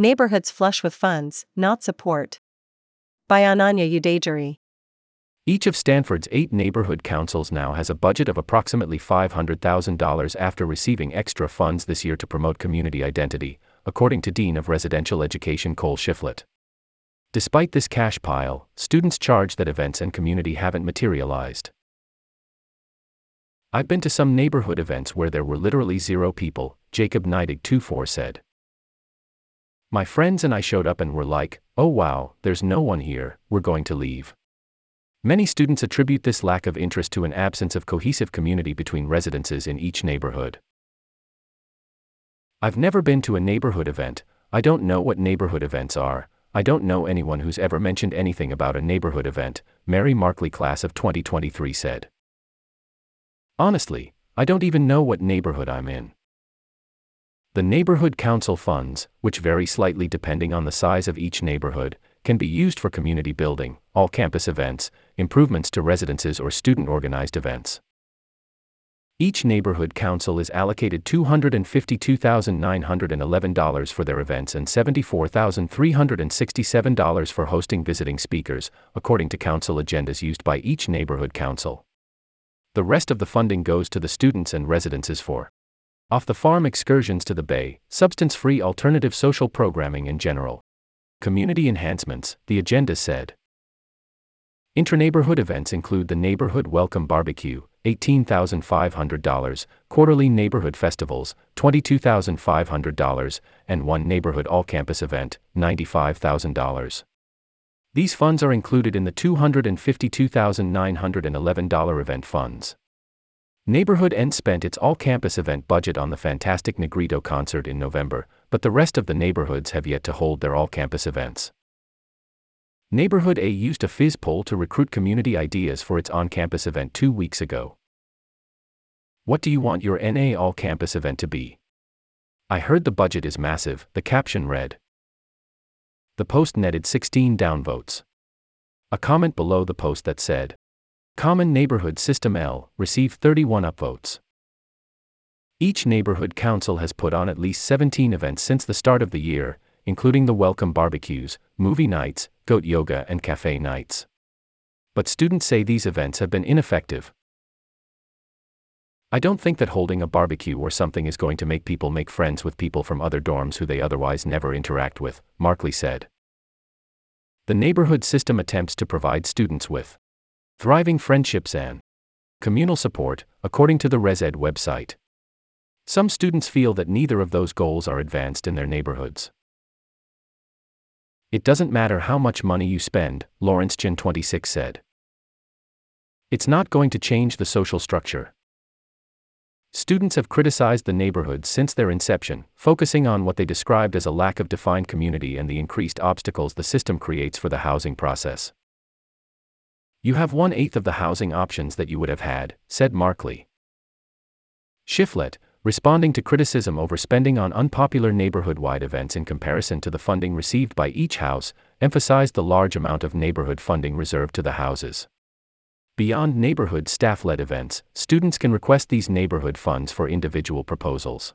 Neighborhoods flush with funds, not support. By Ananya Udaygiri. Each of Stanford's eight neighborhood councils now has a budget of approximately $500,000 after receiving extra funds this year to promote community identity, according to Dean of Residential Education Cole Shiflett. Despite this cash pile, students charge that events and community haven't materialized. I've been to some neighborhood events where there were literally zero people, Jacob Neidig 24 said. My friends and I showed up and were like, oh wow, there's no one here, we're going to leave. Many students attribute this lack of interest to an absence of cohesive community between residences in each neighborhood. I've never been to a neighborhood event, I don't know what neighborhood events are, I don't know anyone who's ever mentioned anything about a neighborhood event, Mary Markley class of 2023 said. Honestly, I don't even know what neighborhood I'm in. The neighborhood council funds, which vary slightly depending on the size of each neighborhood, can be used for community building, all campus events, improvements to residences, or student organized events. Each neighborhood council is allocated $252,911 for their events and $74,367 for hosting visiting speakers, according to council agendas used by each neighborhood council. The rest of the funding goes to the students and residences for off the farm excursions to the bay, substance free alternative social programming in general. Community enhancements, the agenda said. Intraneighborhood events include the Neighborhood Welcome Barbecue, $18,500, quarterly neighborhood festivals, $22,500, and one neighborhood all campus event, $95,000. These funds are included in the $252,911 event funds. Neighborhood N spent its all campus event budget on the Fantastic Negrito concert in November, but the rest of the neighborhoods have yet to hold their all campus events. Neighborhood A used a Fizz poll to recruit community ideas for its on campus event two weeks ago. What do you want your NA all campus event to be? I heard the budget is massive, the caption read. The post netted 16 downvotes. A comment below the post that said, Common Neighborhood System L received 31 upvotes. Each neighborhood council has put on at least 17 events since the start of the year, including the welcome barbecues, movie nights, goat yoga, and cafe nights. But students say these events have been ineffective. I don't think that holding a barbecue or something is going to make people make friends with people from other dorms who they otherwise never interact with, Markley said. The neighborhood system attempts to provide students with thriving friendships and communal support, according to the ResEd website. Some students feel that neither of those goals are advanced in their neighborhoods. It doesn't matter how much money you spend, Lawrence Chin 26 said. It's not going to change the social structure. Students have criticized the neighborhoods since their inception, focusing on what they described as a lack of defined community and the increased obstacles the system creates for the housing process. You have one eighth of the housing options that you would have had, said Markley. Shiflett, responding to criticism over spending on unpopular neighborhood wide events in comparison to the funding received by each house, emphasized the large amount of neighborhood funding reserved to the houses. Beyond neighborhood staff led events, students can request these neighborhood funds for individual proposals.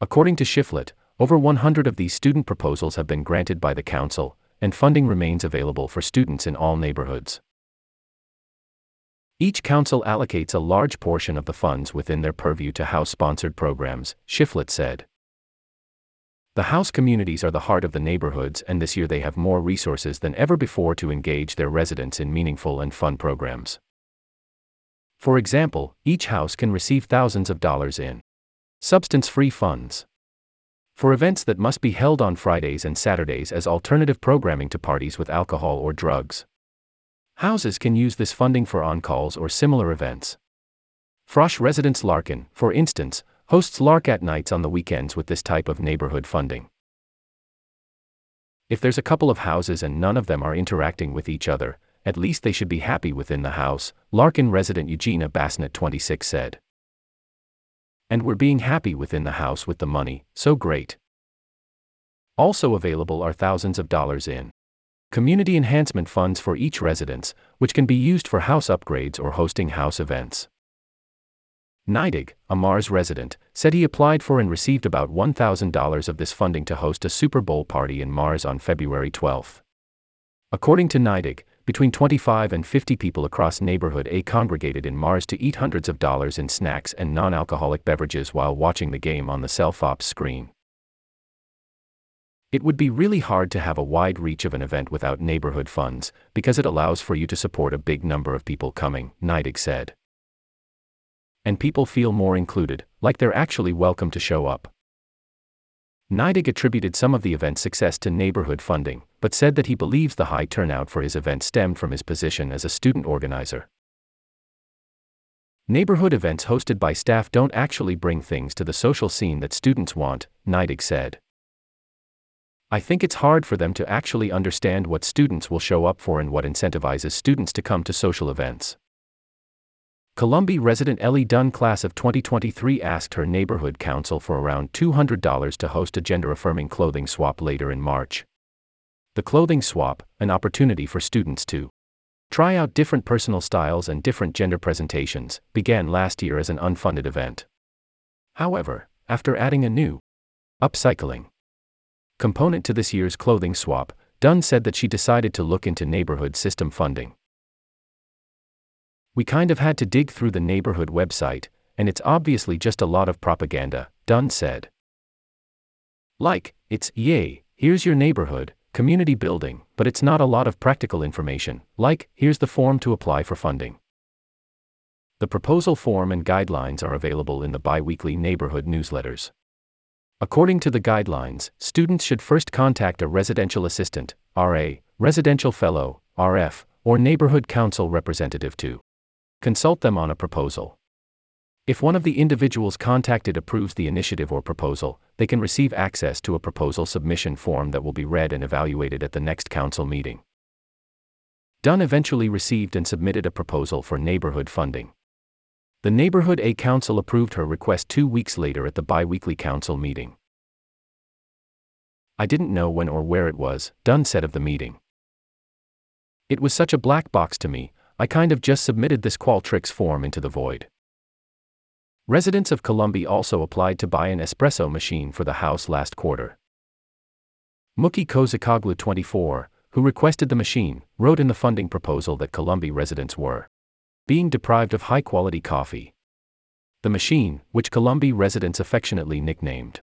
According to Shiflett, over 100 of these student proposals have been granted by the Council, and funding remains available for students in all neighborhoods. Each council allocates a large portion of the funds within their purview to House sponsored programs, Shiflett said. The House communities are the heart of the neighborhoods, and this year they have more resources than ever before to engage their residents in meaningful and fun programs. For example, each house can receive thousands of dollars in substance free funds for events that must be held on Fridays and Saturdays as alternative programming to parties with alcohol or drugs. Houses can use this funding for on calls or similar events. Frosh Residence Larkin, for instance, hosts Lark at nights on the weekends with this type of neighborhood funding. If there's a couple of houses and none of them are interacting with each other, at least they should be happy within the house, Larkin resident Eugenia Bassnett 26 said. And we're being happy within the house with the money, so great. Also available are thousands of dollars in community enhancement funds for each residence, which can be used for house upgrades or hosting house events. Neidig, a Mars resident, said he applied for and received about $1,000 of this funding to host a Super Bowl party in Mars on February 12. According to Neidig, between 25 and 50 people across neighborhood A congregated in Mars to eat hundreds of dollars in snacks and non alcoholic beverages while watching the game on the Self-Ops screen. It would be really hard to have a wide reach of an event without neighborhood funds, because it allows for you to support a big number of people coming, Neidig said and people feel more included, like they're actually welcome to show up. Neidig attributed some of the event's success to neighborhood funding, but said that he believes the high turnout for his event stemmed from his position as a student organizer. Neighborhood events hosted by staff don't actually bring things to the social scene that students want, Neidig said. I think it's hard for them to actually understand what students will show up for and what incentivizes students to come to social events. Columbia resident Ellie Dunn class of 2023 asked her neighborhood council for around $200 to host a gender-affirming clothing swap later in March. The clothing swap, an opportunity for students to try out different personal styles and different gender presentations, began last year as an unfunded event. However, after adding a new upcycling component to this year's clothing swap, Dunn said that she decided to look into neighborhood system funding. We kind of had to dig through the neighborhood website, and it's obviously just a lot of propaganda, Dunn said. Like, it's, yay, here's your neighborhood, community building, but it's not a lot of practical information, like, here's the form to apply for funding. The proposal form and guidelines are available in the bi weekly neighborhood newsletters. According to the guidelines, students should first contact a residential assistant, RA, residential fellow, RF, or neighborhood council representative to Consult them on a proposal. If one of the individuals contacted approves the initiative or proposal, they can receive access to a proposal submission form that will be read and evaluated at the next council meeting. Dunn eventually received and submitted a proposal for neighborhood funding. The Neighborhood A Council approved her request two weeks later at the bi weekly council meeting. I didn't know when or where it was, Dunn said of the meeting. It was such a black box to me, I kind of just submitted this Qualtrics form into the void. Residents of Columbia also applied to buy an espresso machine for the house last quarter. Muki Kozakoglu 24, who requested the machine, wrote in the funding proposal that Columbia residents were being deprived of high quality coffee. The machine, which Columbia residents affectionately nicknamed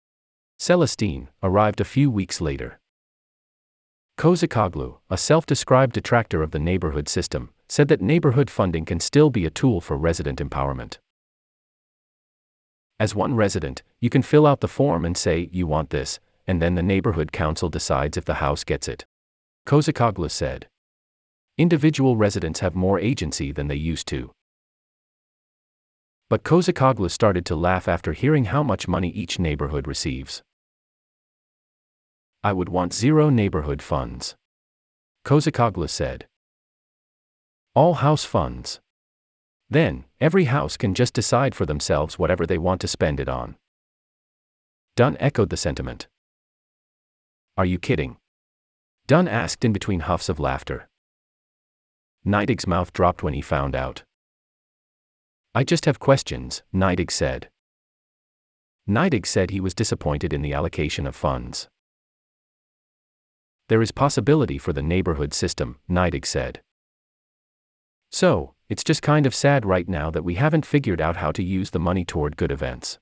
Celestine, arrived a few weeks later. Kozakoglu, a self described detractor of the neighborhood system, said that neighborhood funding can still be a tool for resident empowerment. As one resident, you can fill out the form and say you want this, and then the neighborhood council decides if the house gets it. Kozakoglu said. Individual residents have more agency than they used to. But Kozakoglu started to laugh after hearing how much money each neighborhood receives. I would want zero neighborhood funds. Kozakoglu said. All house funds. Then, every house can just decide for themselves whatever they want to spend it on. Dunn echoed the sentiment. Are you kidding? Dunn asked in between huffs of laughter. Neidig's mouth dropped when he found out. I just have questions, Neidig said. Neidig said he was disappointed in the allocation of funds. There is possibility for the neighborhood system, Neidig said. So, it's just kind of sad right now that we haven't figured out how to use the money toward good events.